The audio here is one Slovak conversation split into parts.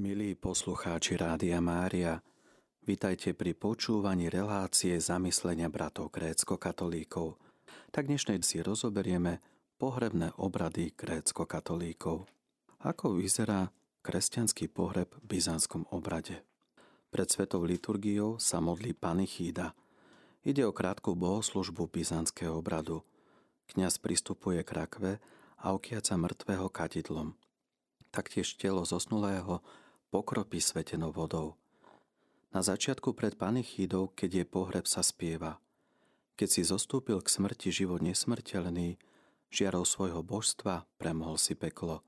Milí poslucháči Rádia Mária, vitajte pri počúvaní relácie zamyslenia bratov grécko-katolíkov. Tak dnešnej si rozoberieme pohrebné obrady grécko-katolíkov. Ako vyzerá kresťanský pohreb v byzantskom obrade? Pred svetou liturgiou sa modlí panichída. Ide o krátku bohoslužbu byzantského obradu. Kňaz pristupuje k rakve a okiaca mŕtvého kadidlom – taktiež telo zosnulého pokropí svetenou vodou. Na začiatku pred panichídou, keď je pohreb, sa spieva. Keď si zostúpil k smrti život nesmrteľný, žiarou svojho božstva premohol si peklo.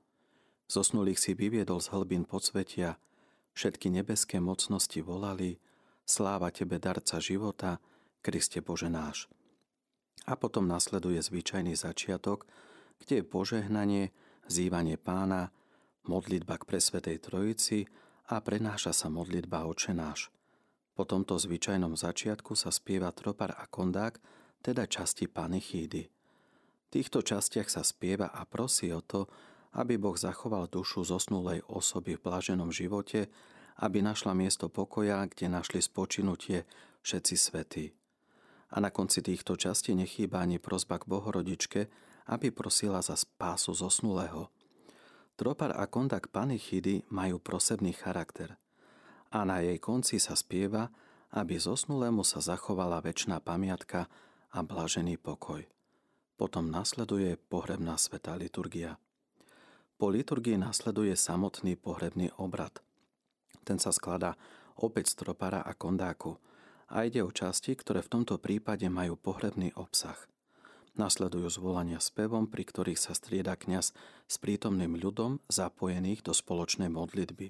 Zosnulých si vyviedol z hlbín podsvetia, všetky nebeské mocnosti volali, sláva Tebe, darca života, Kriste Bože náš. A potom nasleduje zvyčajný začiatok, kde je požehnanie, zývanie pána, modlitba k presvetej trojici a prenáša sa modlitba Oče náš. Po tomto zvyčajnom začiatku sa spieva tropar a kondák, teda časti panichídy. V týchto častiach sa spieva a prosí o to, aby Boh zachoval dušu zosnulej osoby v blaženom živote, aby našla miesto pokoja, kde našli spočinutie všetci svetí. A na konci týchto častí nechýba ani prozba k Bohorodičke, aby prosila za spásu zosnulého – Tropar a kondak panichidy majú prosebný charakter a na jej konci sa spieva, aby zosnulému sa zachovala väčšiná pamiatka a blažený pokoj. Potom nasleduje pohrebná sveta liturgia. Po liturgii nasleduje samotný pohrebný obrad. Ten sa skladá opäť z tropara a kondáku a ide o časti, ktoré v tomto prípade majú pohrebný obsah – Nasledujú zvolania spevom, pri ktorých sa strieda kňaz s prítomným ľudom zapojených do spoločnej modlitby.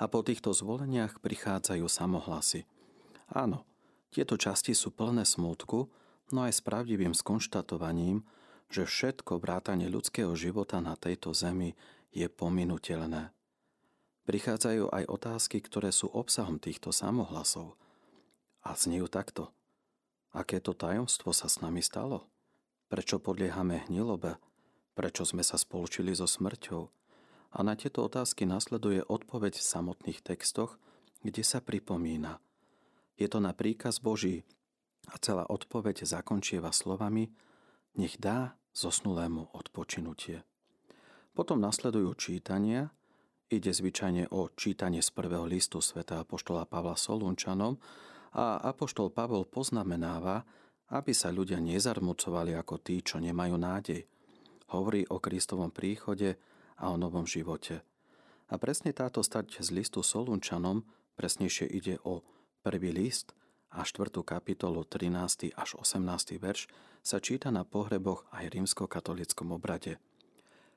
A po týchto zvoleniach prichádzajú samohlasy. Áno, tieto časti sú plné smútku, no aj s pravdivým skonštatovaním, že všetko vrátanie ľudského života na tejto zemi je pominutelné. Prichádzajú aj otázky, ktoré sú obsahom týchto samohlasov. A znejú takto. Aké to tajomstvo sa s nami stalo? Prečo podliehame hnilobe? Prečo sme sa spolčili so smrťou? A na tieto otázky nasleduje odpoveď v samotných textoch, kde sa pripomína. Je to na príkaz Boží a celá odpoveď zakončieva slovami nech dá zosnulému odpočinutie. Potom nasledujú čítania, ide zvyčajne o čítanie z prvého listu svätého apoštola Pavla Solunčanom a apoštol Pavol poznamenáva, aby sa ľudia nezarmucovali ako tí, čo nemajú nádej. Hovorí o Kristovom príchode a o novom živote. A presne táto stať z listu Solunčanom, presnejšie ide o prvý list a štvrtú kapitolu 13. až 18. verš, sa číta na pohreboch aj rímsko-katolickom obrade.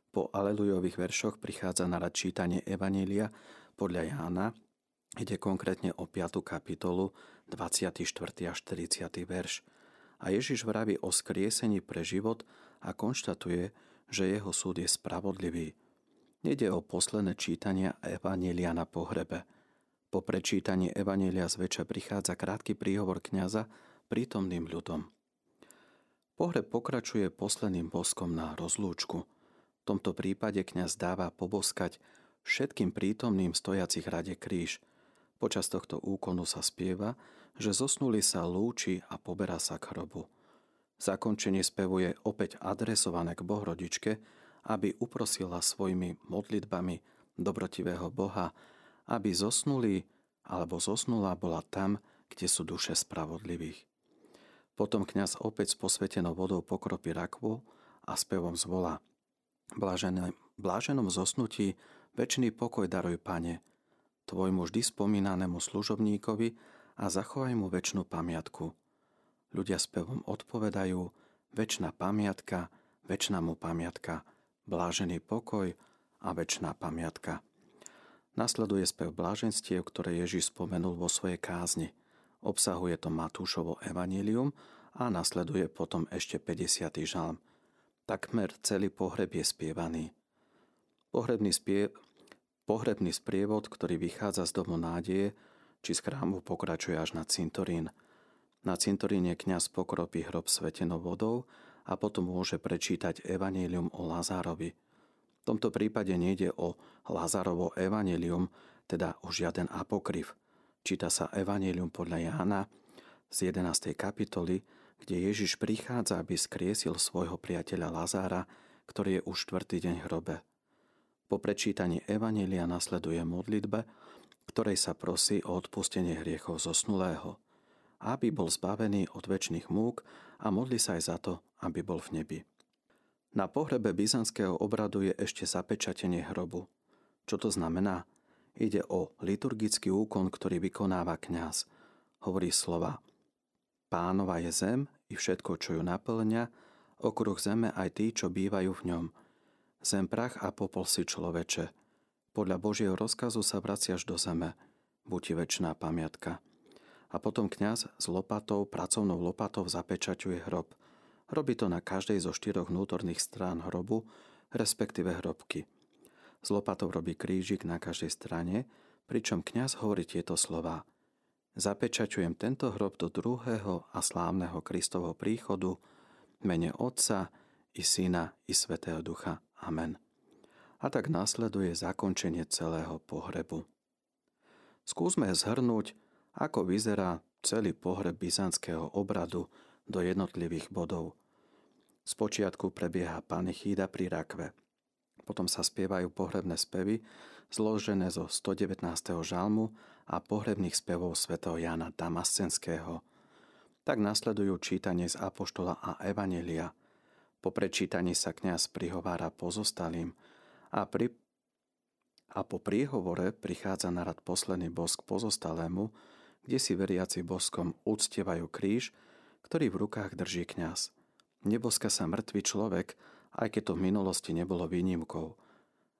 Po alelujových veršoch prichádza na rad čítanie Evanília podľa Jána, ide konkrétne o 5. kapitolu 24. až 40. verš a Ježiš vraví o skriesení pre život a konštatuje, že jeho súd je spravodlivý. Nede o posledné čítanie Evanielia na pohrebe. Po prečítaní Evanielia zväčša prichádza krátky príhovor kniaza prítomným ľudom. Pohreb pokračuje posledným boskom na rozlúčku. V tomto prípade kňaz dáva poboskať všetkým prítomným stojacich rade kríž. Počas tohto úkonu sa spieva, že zosnuli sa lúči a poberá sa k hrobu. Zakončenie spevu je opäť adresované k Bohrodičke, aby uprosila svojimi modlitbami dobrotivého Boha, aby zosnuli alebo zosnula bola tam, kde sú duše spravodlivých. Potom kňaz opäť s posvetenou vodou pokropí rakvu a spevom zvolá. Bláženom, bláženom zosnutí väčší pokoj daruj, Pane, tvojmu vždy spomínanému služobníkovi a zachovaj mu väčšinu pamiatku. Ľudia spevom odpovedajú, väčšina pamiatka, väčšina mu pamiatka, blážený pokoj a väčšina pamiatka. Nasleduje spev bláženstiev, ktoré Ježiš spomenul vo svojej kázni. Obsahuje to Matúšovo evanílium a nasleduje potom ešte 50. žalm. Takmer celý pohreb je spievaný. Pohrebný, spiev, pohrebný sprievod, ktorý vychádza z domu nádeje, či z chrámu pokračuje až na cintorín. Na cintoríne kňaz pokropí hrob svetenou vodou a potom môže prečítať evanílium o Lázárovi. V tomto prípade nejde o Lazarovo evanelium, teda o žiaden apokryf. Číta sa evanelium podľa Jána z 11. kapitoly, kde Ježiš prichádza, aby skriesil svojho priateľa Lazára, ktorý je už štvrtý deň hrobe. Po prečítaní Evanelia nasleduje modlitbe, ktorej sa prosí o odpustenie hriechov zosnulého, aby bol zbavený od väčšných múk a modli sa aj za to, aby bol v nebi. Na pohrebe byzantského obradu je ešte zapečatenie hrobu. Čo to znamená? Ide o liturgický úkon, ktorý vykonáva kňaz. Hovorí slova Pánova je zem i všetko, čo ju naplňa, okruh zeme aj tí, čo bývajú v ňom. Zem prach a popol si človeče. Podľa Božieho rozkazu sa vraciaš do zeme. Buď ti väčšiná pamiatka. A potom kňaz s lopatou, pracovnou lopatou zapečaťuje hrob – Robí to na každej zo štyroch vnútorných strán hrobu, respektíve hrobky. Z lopatou robí krížik na každej strane, pričom kňaz hovorí tieto slova. Zapečaťujem tento hrob do druhého a slávneho Kristovho príchodu, mene Otca i Syna i Svetého Ducha. Amen. A tak následuje zakončenie celého pohrebu. Skúsme zhrnúť, ako vyzerá celý pohreb byzantského obradu do jednotlivých bodov. Spočiatku prebieha panichída pri rakve. Potom sa spievajú pohrebné spevy, zložené zo 119. žalmu a pohrebných spevov svätého Jana Damascenského. Tak nasledujú čítanie z Apoštola a Evanelia. Po prečítaní sa kňaz prihovára pozostalým a, pri, a po príhovore prichádza na rad posledný bosk pozostalému, kde si veriaci boskom uctievajú kríž, ktorý v rukách drží kňaz. Neboska sa mŕtvý človek, aj keď to v minulosti nebolo výnimkou.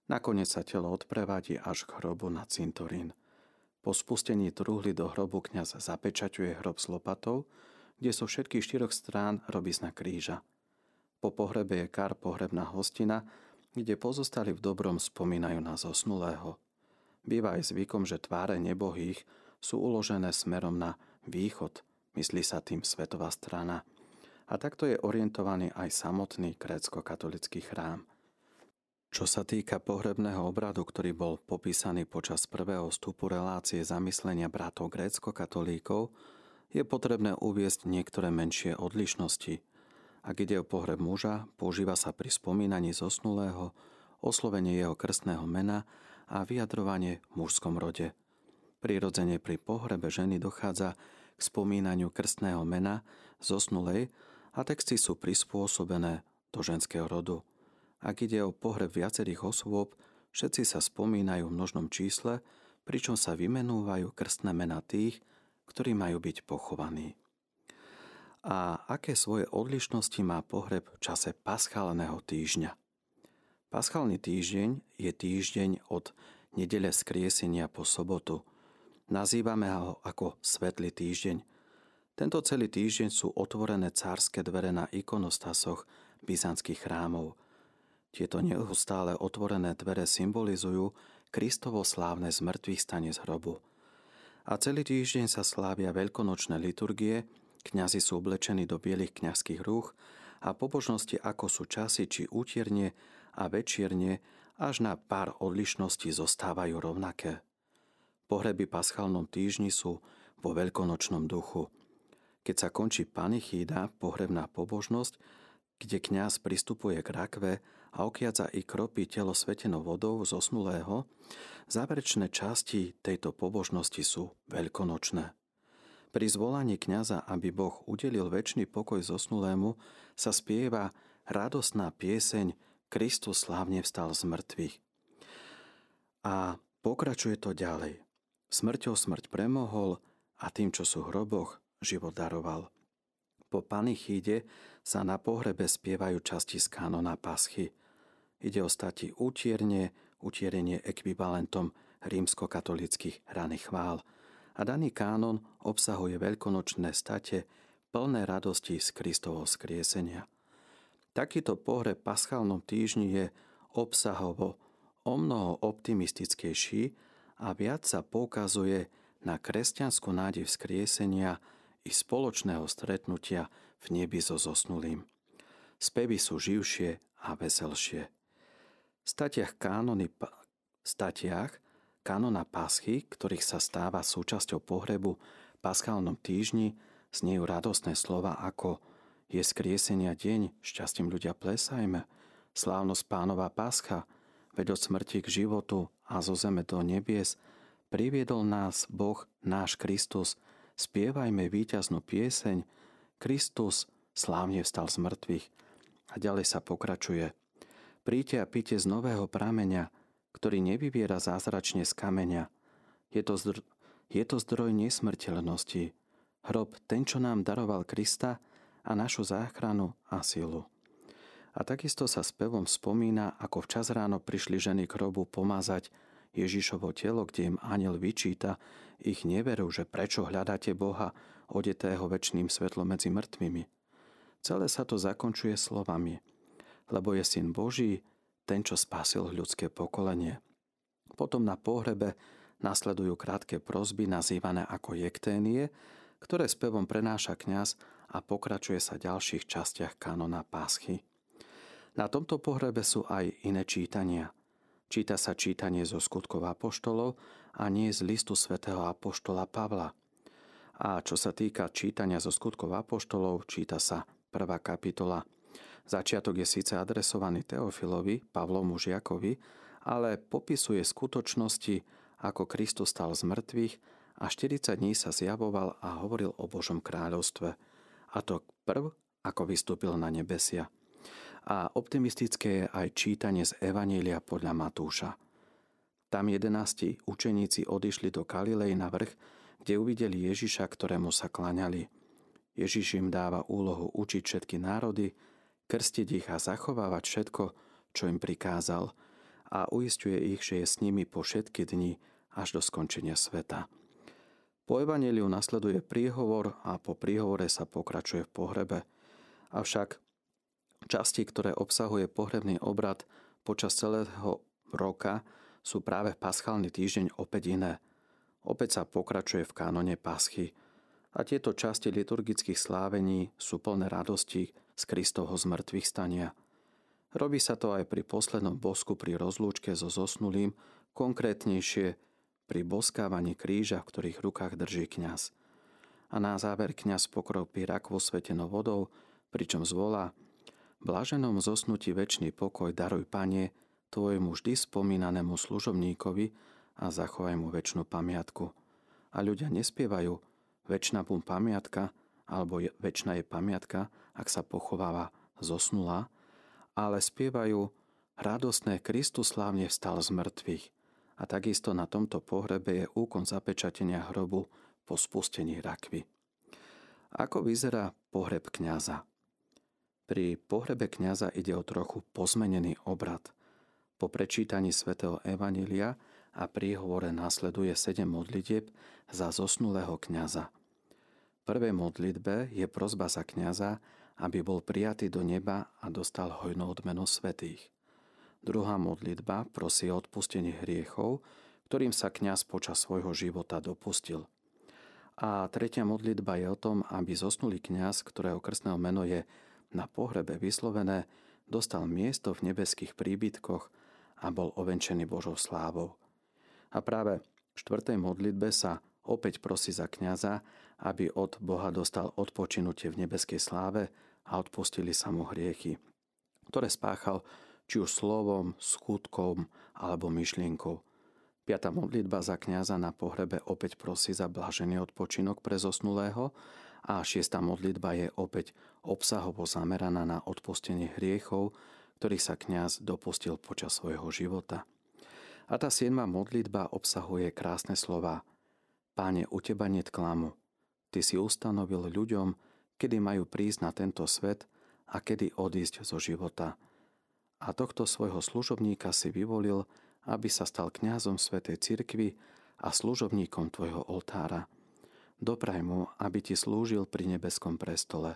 Nakoniec sa telo odprevadí až k hrobu na cintorín. Po spustení truhly do hrobu kňaz zapečaťuje hrob s lopatou, kde so všetkých štyroch strán robí znak kríža. Po pohrebe je kar pohrebná hostina, kde pozostali v dobrom spomínajú na zosnulého. Býva aj zvykom, že tváre nebohých sú uložené smerom na východ – Myslí sa tým svetová strana. A takto je orientovaný aj samotný grécko-katolický chrám. Čo sa týka pohrebného obradu, ktorý bol popísaný počas prvého vstupu relácie zamyslenia bratov grécko-katolíkov, je potrebné uviesť niektoré menšie odlišnosti. Ak ide o pohreb muža, používa sa pri spomínaní zosnulého, oslovenie jeho krstného mena a vyjadrovanie v mužskom rode. Prirodzene pri pohrebe ženy dochádza k spomínaniu krstného mena zosnulej a texty sú prispôsobené do ženského rodu. Ak ide o pohreb viacerých osôb, všetci sa spomínajú v množnom čísle, pričom sa vymenúvajú krstné mena tých, ktorí majú byť pochovaní. A aké svoje odlišnosti má pohreb v čase paschálneho týždňa? Paschálny týždeň je týždeň od nedele skriesenia po sobotu – Nazývame ho ako Svetlý týždeň. Tento celý týždeň sú otvorené cárske dvere na ikonostasoch byzantských chrámov. Tieto neustále otvorené dvere symbolizujú Kristovo slávne zmrtvých stane z hrobu. A celý týždeň sa slávia veľkonočné liturgie, kňazi sú oblečení do bielých kňazských rúch a pobožnosti ako sú časy či útierne a večierne až na pár odlišností zostávajú rovnaké. Pohreby paschálnom týždni sú vo veľkonočnom duchu. Keď sa končí panichída, pohrebná pobožnosť, kde kňaz pristupuje k rakve a okiadza i kropí telo svetenou vodou zosnulého, záverečné časti tejto pobožnosti sú veľkonočné. Pri zvolaní kňaza, aby Boh udelil väčší pokoj zosnulému, sa spieva radostná pieseň Kristus slávne vstal z mŕtvych. A pokračuje to ďalej. Smrťou smrť premohol a tým, čo sú hroboch, život daroval. Po panichíde sa na pohrebe spievajú časti z kánona paschy. Ide o stati utierne, utierenie ekvivalentom rímskokatolických raných chvál. A daný kánon obsahuje veľkonočné state plné radosti z Kristovo skriesenia. Takýto pohreb paschálnom týždni je obsahovo o mnoho optimistickejší a viac sa poukazuje na kresťanskú nádej vzkriesenia i spoločného stretnutia v nebi so zosnulým. Spevy sú živšie a veselšie. statiach, kánony, statiach kanona Paschy, ktorých sa stáva súčasťou pohrebu paschálnom týždni, znejú radostné slova ako je skriesenia deň, šťastím ľudia plesajme, slávnosť pánova Pascha, veď od smrti k životu a zo zeme do nebies, priviedol nás Boh, náš Kristus, spievajme víťaznú pieseň, Kristus slávne vstal z mŕtvych. A ďalej sa pokračuje. Príďte a píte z nového prameňa, ktorý nevyviera zázračne z kameňa. Je to, zdr- je to zdroj nesmrteľnosti. Hrob, ten, čo nám daroval Krista a našu záchranu a silu. A takisto sa spevom spomína, ako včas ráno prišli ženy k hrobu pomazať Ježišovo telo, kde im aniel vyčíta ich neveru, že prečo hľadáte Boha, odetého väčšným svetlom medzi mŕtvými. Celé sa to zakončuje slovami, lebo je syn Boží, ten, čo spasil ľudské pokolenie. Potom na pohrebe nasledujú krátke prosby nazývané ako jekténie, ktoré spevom prenáša kňaz a pokračuje sa v ďalších častiach kanona Páschy. Na tomto pohrebe sú aj iné čítania. Číta sa čítanie zo skutkov apoštolov a nie z listu svätého apoštola Pavla. A čo sa týka čítania zo skutkov apoštolov, číta sa prvá kapitola Začiatok je síce adresovaný Teofilovi, Pavlomu Žiakovi, ale popisuje skutočnosti, ako Kristus stal z mŕtvych a 40 dní sa zjavoval a hovoril o Božom kráľovstve. A to prv, ako vystúpil na nebesia. A optimistické je aj čítanie z Evanília podľa Matúša. Tam jedenácti učeníci odišli do Galilei na vrch, kde uvideli Ježiša, ktorému sa klaňali. Ježiš im dáva úlohu učiť všetky národy, krstiť ich a zachovávať všetko, čo im prikázal a uistuje ich, že je s nimi po všetky dni až do skončenia sveta. Po evaneliu nasleduje príhovor a po príhovore sa pokračuje v pohrebe. Avšak časti, ktoré obsahuje pohrebný obrad počas celého roka, sú práve v paschálny týždeň opäť iné. Opäť sa pokračuje v kánone paschy – a tieto časti liturgických slávení sú plné radosti z Kristovho zmrtvých stania. Robí sa to aj pri poslednom bosku pri rozlúčke so zosnulým, konkrétnejšie pri boskávaní kríža, v ktorých rukách drží kňaz. A na záver kňaz pokropí rak vo svetenou vodou, pričom zvolá Blaženom zosnutí väčší pokoj daruj, Pane, tvojmu vždy spomínanému služobníkovi a zachovaj mu väčšinu pamiatku. A ľudia nespievajú – väčšina bum pamiatka, alebo väčšina je pamiatka, ak sa pochováva zosnula, ale spievajú radostné Kristus slávne vstal z mŕtvych. A takisto na tomto pohrebe je úkon zapečatenia hrobu po spustení rakvy. Ako vyzerá pohreb kňaza? Pri pohrebe kňaza ide o trochu pozmenený obrad. Po prečítaní svätého Evanília a príhovore nasleduje sedem modlitieb za zosnulého kňaza – prvej modlitbe je prozba za kňaza, aby bol prijatý do neba a dostal hojnú odmenu svetých. Druhá modlitba prosí o odpustenie hriechov, ktorým sa kňaz počas svojho života dopustil. A tretia modlitba je o tom, aby zosnulý kňaz, ktorého krstného meno je na pohrebe vyslovené, dostal miesto v nebeských príbytkoch a bol ovenčený Božou slávou. A práve v štvrtej modlitbe sa opäť prosí za kňaza, aby od Boha dostal odpočinutie v nebeskej sláve a odpustili sa mu hriechy, ktoré spáchal či už slovom, skutkom alebo myšlienkou. Piatá modlitba za kňaza na pohrebe opäť prosí za blažený odpočinok pre zosnulého a šiesta modlitba je opäť obsahovo zameraná na odpustenie hriechov, ktorých sa kňaz dopustil počas svojho života. A tá siedma modlitba obsahuje krásne slova Páne, u Teba net klamu, Ty si ustanovil ľuďom, kedy majú prísť na tento svet a kedy odísť zo života. A tohto svojho služobníka si vyvolil, aby sa stal kňazom Svetej Cirkvy a služobníkom Tvojho oltára. Dopraj mu, aby Ti slúžil pri nebeskom prestole.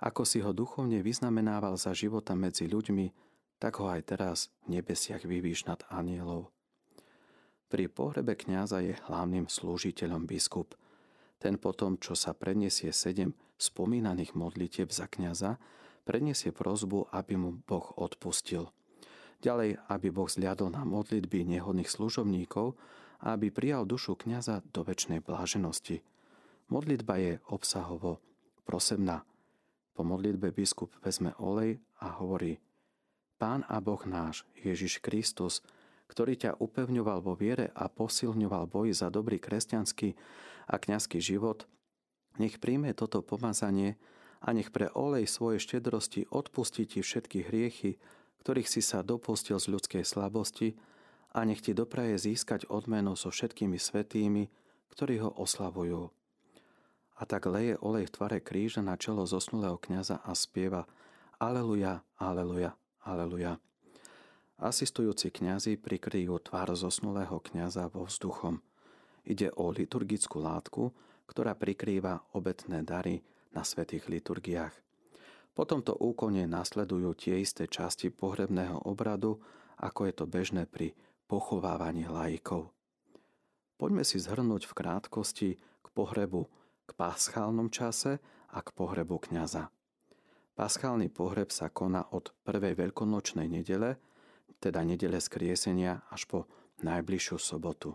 Ako si ho duchovne vyznamenával za života medzi ľuďmi, tak ho aj teraz v nebesiach vyvíš nad anielov. Pri pohrebe kňaza je hlavným slúžiteľom biskup – ten potom, čo sa preniesie sedem spomínaných modlitieb za kňaza, preniesie prozbu, aby mu Boh odpustil. Ďalej, aby Boh zliadol na modlitby nehodných služobníkov a aby prijal dušu kniaza do väčšnej bláženosti. Modlitba je obsahovo prosebná. Po modlitbe biskup vezme olej a hovorí Pán a Boh náš, Ježiš Kristus, ktorý ťa upevňoval vo viere a posilňoval boj za dobrý kresťanský a kňazský život, nech príjme toto pomazanie a nech pre olej svojej štedrosti odpustí ti všetky hriechy, ktorých si sa dopustil z ľudskej slabosti a nech ti dopraje získať odmenu so všetkými svetými, ktorí ho oslavujú. A tak leje olej v tvare kríža na čelo zosnulého kniaza a spieva Aleluja, Aleluja, Aleluja. Asistujúci kňazi prikryjú tvár zosnulého kňaza vo vzduchom. Ide o liturgickú látku, ktorá prikrýva obetné dary na svetých liturgiách. Po tomto úkone nasledujú tie isté časti pohrebného obradu, ako je to bežné pri pochovávaní laikov. Poďme si zhrnúť v krátkosti k pohrebu k paschálnom čase a k pohrebu kňaza. Paschálny pohreb sa koná od prvej veľkonočnej nedele, teda nedele skriesenia, až po najbližšiu sobotu.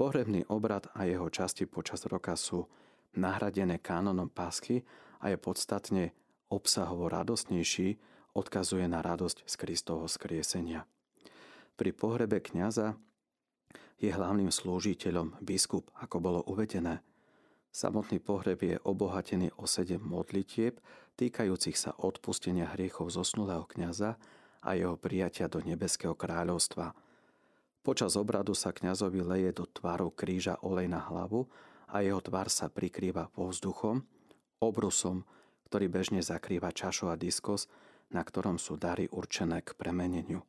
Pohrebný obrad a jeho časti počas roka sú nahradené kánonom pásky a je podstatne obsahovo radostnejší, odkazuje na radosť z Kristovho skriesenia. Pri pohrebe kňaza je hlavným slúžiteľom biskup, ako bolo uvedené. Samotný pohreb je obohatený o sedem modlitieb, týkajúcich sa odpustenia hriechov zosnulého kňaza a jeho prijatia do nebeského kráľovstva. Počas obradu sa kňazovi leje do tváru kríža olej na hlavu a jeho tvár sa prikrýva povzduchom, obrusom, ktorý bežne zakrýva čašu a diskos, na ktorom sú dary určené k premeneniu.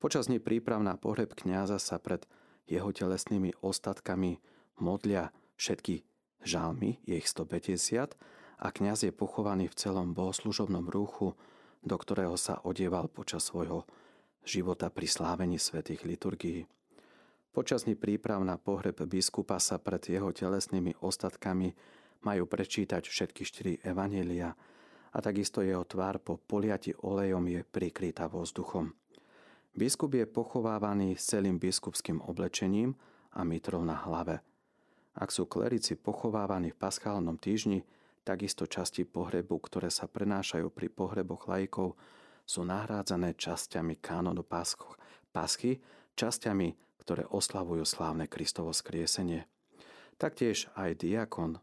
Počas dní príprav na pohreb kňaza sa pred jeho telesnými ostatkami modlia všetky žalmy, ich 150, a kňaz je pochovaný v celom bohoslužobnom rúchu, do ktorého sa odieval počas svojho života pri slávení svätých liturgií. Počas dní príprav na pohreb biskupa sa pred jeho telesnými ostatkami majú prečítať všetky štyri evanelia a takisto jeho tvár po poliati olejom je prikrytá vzduchom. Biskup je pochovávaný s celým biskupským oblečením a mitrou na hlave. Ak sú klerici pochovávaní v paschálnom týždni, takisto časti pohrebu, ktoré sa prenášajú pri pohreboch lajkov, sú nahrádzané časťami kánonu paschy, časťami, ktoré oslavujú slávne Kristovo skriesenie. Taktiež aj diakon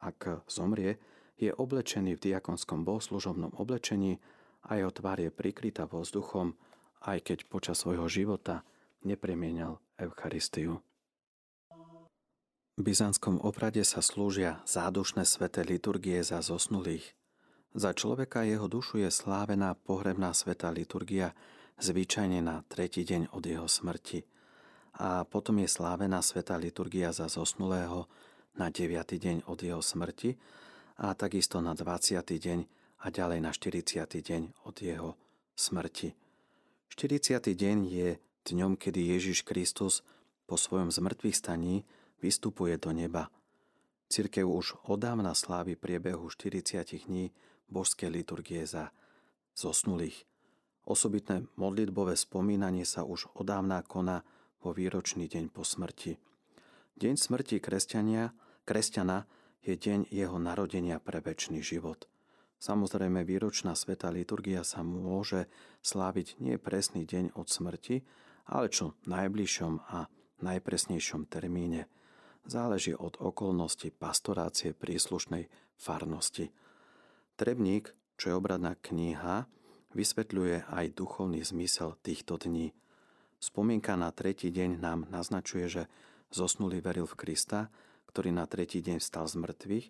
ak zomrie, je oblečený v diakonskom bohoslužobnom oblečení a jeho tvár je prikrytá vzduchom, aj keď počas svojho života nepremienial Eucharistiu. V byzantskom oprade sa slúžia zádušné sveté liturgie za zosnulých. Za človeka jeho dušu je slávená pohrebná sveta liturgia zvyčajne na tretí deň od jeho smrti. A potom je slávená sveta liturgia za zosnulého na 9. deň od jeho smrti a takisto na 20. deň a ďalej na 40. deň od jeho smrti. 40. deň je dňom, kedy Ježiš Kristus po svojom zmrtvých staní vystupuje do neba. Cirkev už odávna slávi priebehu 40 dní božské liturgie za zosnulých. Osobitné modlitbové spomínanie sa už odávna koná vo výročný deň po smrti. Deň smrti kresťania, kresťana je deň jeho narodenia pre väčší život. Samozrejme, výročná sveta liturgia sa môže sláviť nie presný deň od smrti, ale čo najbližšom a najpresnejšom termíne. Záleží od okolnosti pastorácie príslušnej farnosti. Trebník, čo je obradná kniha, vysvetľuje aj duchovný zmysel týchto dní. Spomienka na tretí deň nám naznačuje, že Zosnulý veril v Krista, ktorý na tretí deň vstal z mŕtvych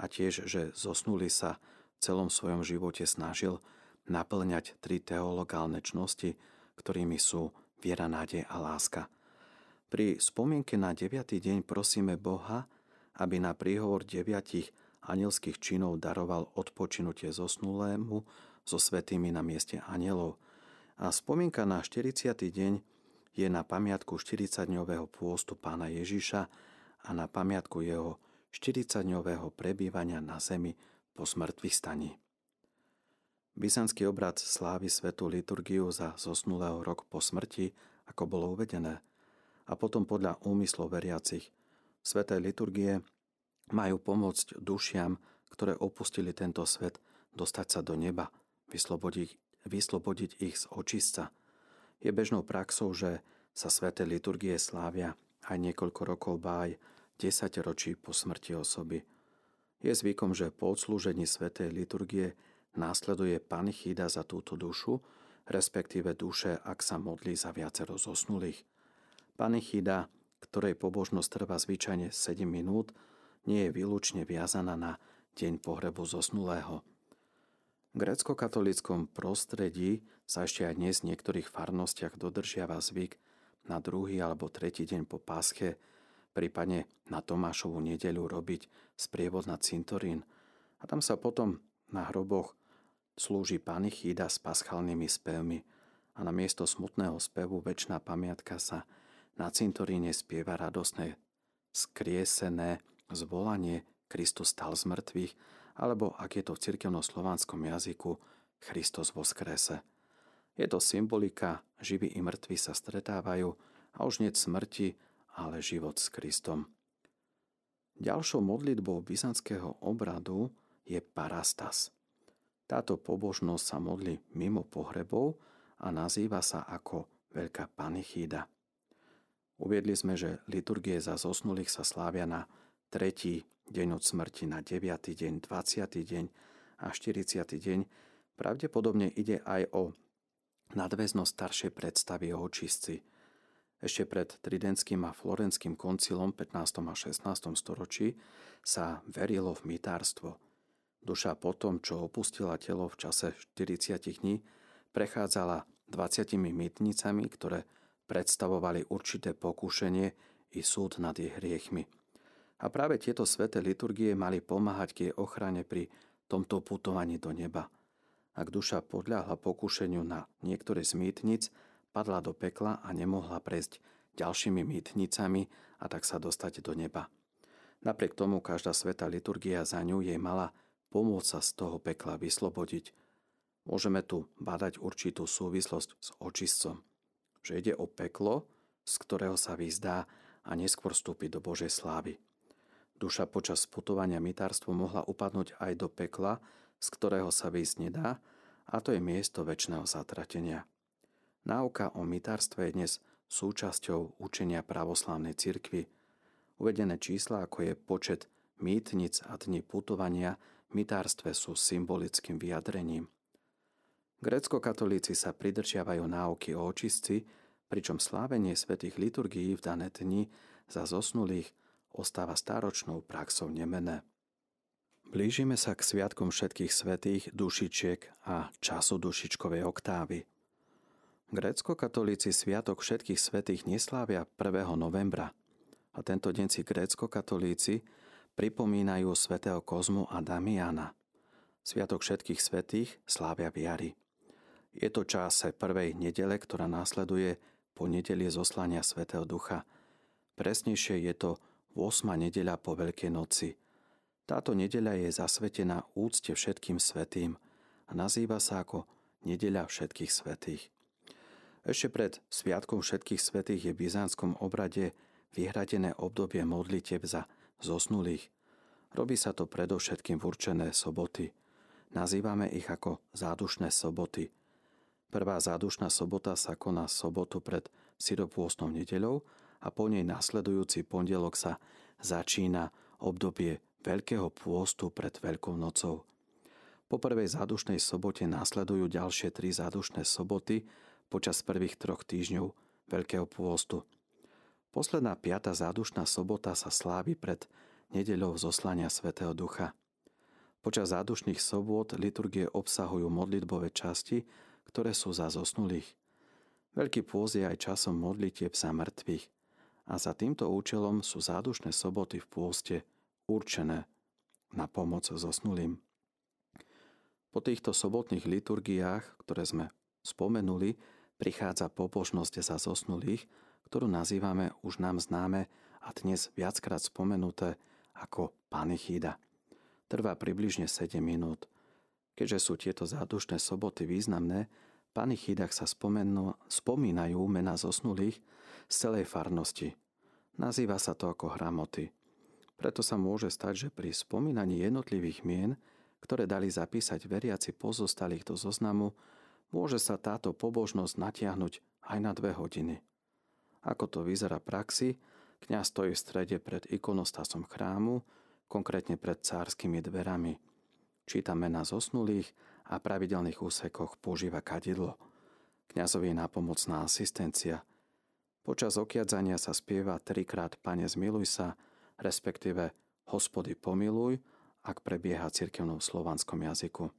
a tiež, že zosnulý sa v celom svojom živote snažil naplňať tri teologálne čnosti, ktorými sú viera, nádej a láska. Pri spomienke na deviatý deň prosíme Boha, aby na príhovor deviatich anielských činov daroval odpočinutie zosnulému so svetými na mieste anielov. A spomienka na 40. deň je na pamiatku 40-dňového pôstu pána Ježiša a na pamiatku jeho 40-dňového prebývania na zemi po smrtvých staní. Byzantský obrad slávy svetú liturgiu za zosnulého rok po smrti, ako bolo uvedené, a potom podľa úmyslov veriacich. Sveté liturgie majú pomôcť dušiam, ktoré opustili tento svet, dostať sa do neba, vyslobodiť, vyslobodiť ich z očistca. Je bežnou praxou, že sa sveté liturgie slávia aj niekoľko rokov báj, 10 ročí po smrti osoby. Je zvykom, že po odslúžení svetej liturgie následuje panichída za túto dušu, respektíve duše, ak sa modlí za viacero zosnulých. Panichída, ktorej pobožnosť trvá zvyčajne 7 minút, nie je výlučne viazaná na deň pohrebu zosnulého. V grecko-katolickom prostredí sa ešte aj dnes v niektorých farnostiach dodržiava zvyk na druhý alebo tretí deň po pásche, prípadne na Tomášovú nedeľu robiť sprievod na cintorín a tam sa potom na hroboch slúži panichída s paschálnymi spevmi a na miesto smutného spevu väčšiná pamiatka sa na cintoríne spieva radosné skriesené zvolanie Kristus stal z mŕtvych, alebo ak je to v cirkevno-slovanskom jazyku Christos skrese. Je to symbolika, živí i mŕtvi sa stretávajú a už nie smrti, ale život s Kristom. Ďalšou modlitbou byzantského obradu je parastas. Táto pobožnosť sa modlí mimo pohrebov a nazýva sa ako Veľká panichída. Uviedli sme, že liturgie za zosnulých sa slávia na tretí deň od smrti, na 9. deň, 20. deň a 40. deň. Pravdepodobne ide aj o nadväznosť staršej predstavy o očistci. Ešte pred Tridentským a Florenským koncilom 15. a 16. storočí sa verilo v mytárstvo – Duša po tom, čo opustila telo v čase 40 dní, prechádzala 20 mytnicami, ktoré predstavovali určité pokúšenie i súd nad jej hriechmi. A práve tieto sveté liturgie mali pomáhať k jej ochrane pri tomto putovaní do neba. Ak duša podľahla pokušeniu na niektoré z mýtnic, padla do pekla a nemohla prejsť ďalšími mýtnicami a tak sa dostať do neba. Napriek tomu každá sveta liturgia za ňu jej mala pomôcť sa z toho pekla vyslobodiť. Môžeme tu badať určitú súvislosť s očistcom, že ide o peklo, z ktorého sa vyzdá a neskôr vstúpi do Božej slávy. Duša počas putovania mytárstvu mohla upadnúť aj do pekla, z ktorého sa výjsť nedá, a to je miesto väčšného zatratenia. Náuka o mytárstve je dnes súčasťou učenia pravoslávnej cirkvi. Uvedené čísla, ako je počet mýtnic a dní putovania, mytárstve sú symbolickým vyjadrením. Grécko-katolíci sa pridržiavajú náuky o očistci, pričom slávenie svetých liturgií v dané dni za zosnulých ostáva stáročnou praxou nemené. Blížime sa k sviatkom všetkých svetých dušičiek a času dušičkovej oktávy. Grécko-katolíci sviatok všetkých svetých neslávia 1. novembra a tento deň si grécko-katolíci pripomínajú svätého Kozmu a Damiana. Sviatok všetkých svetých slávia v jari. Je to čase prvej nedele, ktorá následuje po nedelie zoslania svätého Ducha. Presnejšie je to 8. nedeľa po Veľkej noci. Táto nedeľa je zasvetená úcte všetkým svetým a nazýva sa ako Nedeľa všetkých svetých. Ešte pred Sviatkom všetkých svetých je v byzantskom obrade vyhradené obdobie modlitev za zosnulých. Robí sa to predovšetkým v určené soboty. Nazývame ich ako zádušné soboty. Prvá zádušná sobota sa koná sobotu pred syropôstnou nedeľou a po nej nasledujúci pondelok sa začína obdobie Veľkého pôstu pred Veľkou nocou. Po prvej zádušnej sobote nasledujú ďalšie tri zádušné soboty počas prvých troch týždňov Veľkého pôstu. Posledná piata zádušná sobota sa slávi pred nedeľou zoslania Svetého Ducha. Počas zádušných sobot liturgie obsahujú modlitbové časti, ktoré sú za zosnulých. Veľký pôz je aj časom modlitieb za mŕtvych a za týmto účelom sú zádušné soboty v pôste určené na pomoc zosnulým. Po týchto sobotných liturgiách, ktoré sme spomenuli, prichádza pobožnosť za zosnulých, ktorú nazývame už nám známe a dnes viackrát spomenuté ako panichída. Trvá približne 7 minút. Keďže sú tieto zádušné soboty významné, panichídach sa spomenú, spomínajú mena zosnulých z celej farnosti. Nazýva sa to ako hramoty. Preto sa môže stať, že pri spomínaní jednotlivých mien, ktoré dali zapísať veriaci pozostalých do zoznamu, môže sa táto pobožnosť natiahnuť aj na dve hodiny. Ako to vyzerá praxi, kňaz stojí v strede pred ikonostasom chrámu, konkrétne pred cárskymi dverami – číta mená zosnulých a pravidelných úsekoch používa kadidlo. Kňazovi je nápomocná asistencia. Počas okiadzania sa spieva trikrát Pane zmiluj sa, respektíve Hospody pomiluj, ak prebieha cirkevnom slovanskom jazyku.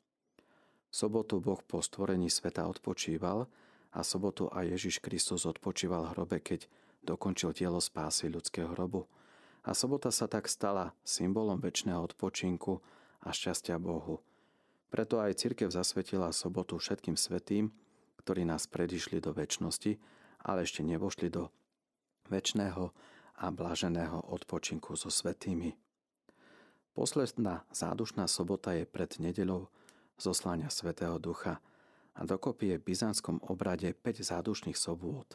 V sobotu Boh po stvorení sveta odpočíval a sobotu aj Ježiš Kristus odpočíval hrobe, keď dokončil dielo spásy ľudského hrobu. A sobota sa tak stala symbolom väčšného odpočinku, a šťastia Bohu. Preto aj cirkev zasvetila sobotu všetkým svetým, ktorí nás predišli do väčšnosti, ale ešte nevošli do väčšného a blaženého odpočinku so svetými. Posledná zádušná sobota je pred nedeľou zoslania Svetého Ducha a dokopy je v byzantskom obrade 5 zádušných sobôt.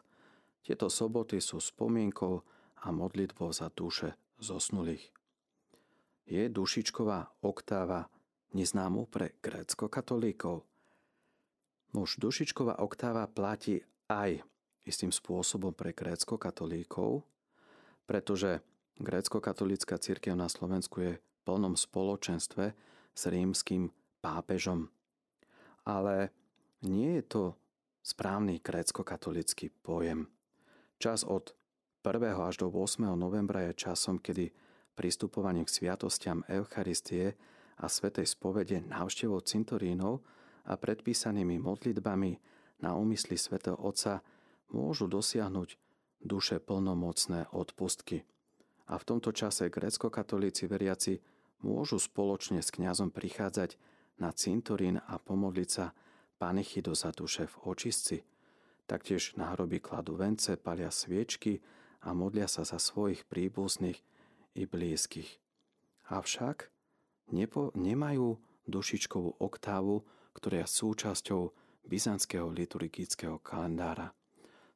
Tieto soboty sú spomienkou a modlitbou za duše zosnulých je dušičková oktáva neznámu pre grécko-katolíkov. Už dušičková oktáva platí aj istým spôsobom pre grécko-katolíkov, pretože grécko-katolícka církev na Slovensku je v plnom spoločenstve s rímským pápežom. Ale nie je to správny grécko-katolický pojem. Čas od 1. až do 8. novembra je časom, kedy pristupovaním k sviatostiam Eucharistie a Svetej spovede návštevou cintorínov a predpísanými modlitbami na úmysly svätého Otca môžu dosiahnuť duše plnomocné odpustky. A v tomto čase grécko-katolíci veriaci môžu spoločne s kňazom prichádzať na cintorín a pomodliť sa panichydo za duše v očistci. Taktiež na hroby kladú vence, palia sviečky a modlia sa za svojich príbuzných, i blízkych. Avšak nepo, nemajú dušičkovú oktávu, ktorá je súčasťou byzantského liturgického kalendára.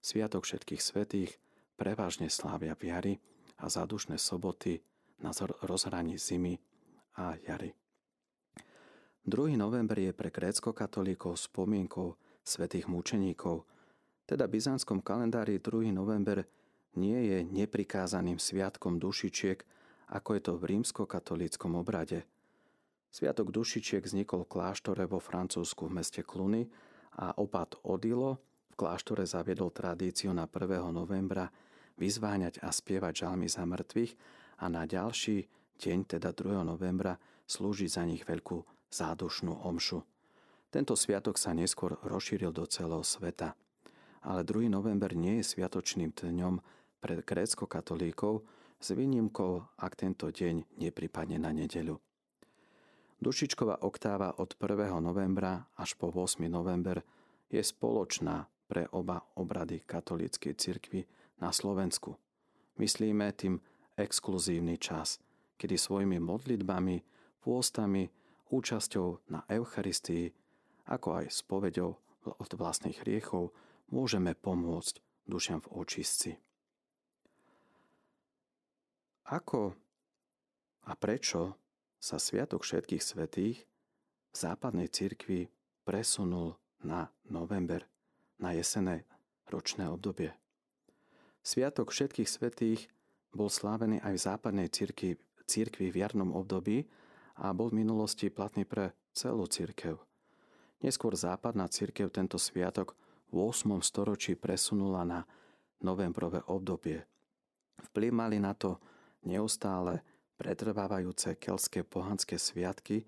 Sviatok všetkých svetých prevažne slávia v jari a zadušné soboty na rozhraní zimy a jary. 2. november je pre grécko-katolíkov spomienkou svetých mučeníkov, teda v byzantskom kalendári 2. november nie je neprikázaným sviatkom dušičiek, ako je to v rímsko-katolíckom obrade. Sviatok dušičiek vznikol v kláštore vo Francúzsku v meste Cluny a opat Odilo v kláštore zaviedol tradíciu na 1. novembra vyzváňať a spievať žalmy za mŕtvych a na ďalší deň, teda 2. novembra, slúžiť za nich veľkú zádušnú omšu. Tento sviatok sa neskôr rozšíril do celého sveta. Ale 2. november nie je sviatočným dňom pre grécko-katolíkov s výnimkou, ak tento deň nepripadne na nedeľu. Dušičková oktáva od 1. novembra až po 8. november je spoločná pre oba obrady katolíckej cirkvi na Slovensku. Myslíme tým exkluzívny čas, kedy svojimi modlitbami, pôstami, účasťou na Eucharistii, ako aj spovedou od vlastných hriechov, môžeme pomôcť dušiam v očistci. Ako a prečo sa Sviatok všetkých svetých v západnej cirkvi presunul na november, na jesené ročné obdobie. Sviatok všetkých svetých bol slávený aj v západnej cirkvi, cirkvi v jarnom období a bol v minulosti platný pre celú cirkev. Neskôr západná cirkev tento sviatok v 8. storočí presunula na novembrové obdobie. Vplyv mali na to neustále pretrvávajúce kelské pohanské sviatky,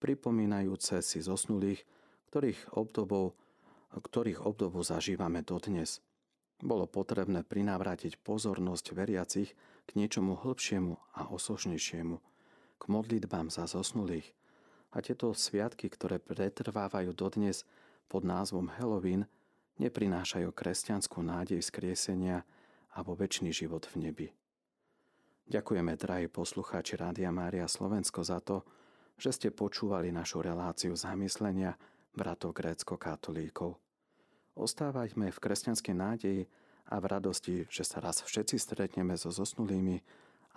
pripomínajúce si zosnulých, ktorých obdobou, ktorých obdobu zažívame dodnes. Bolo potrebné prinávrátiť pozornosť veriacich k niečomu hĺbšiemu a osožnejšiemu, k modlitbám za zosnulých. A tieto sviatky, ktoré pretrvávajú dodnes pod názvom Halloween, neprinášajú kresťanskú nádej skriesenia a vo väčší život v nebi. Ďakujeme, drahí poslucháči Rádia Mária Slovensko, za to, že ste počúvali našu reláciu zamyslenia bratov grécko-katolíkov. Ostávajme v kresťanskej nádeji a v radosti, že sa raz všetci stretneme so zosnulými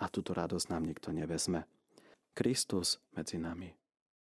a túto radosť nám nikto nevezme. Kristus medzi nami.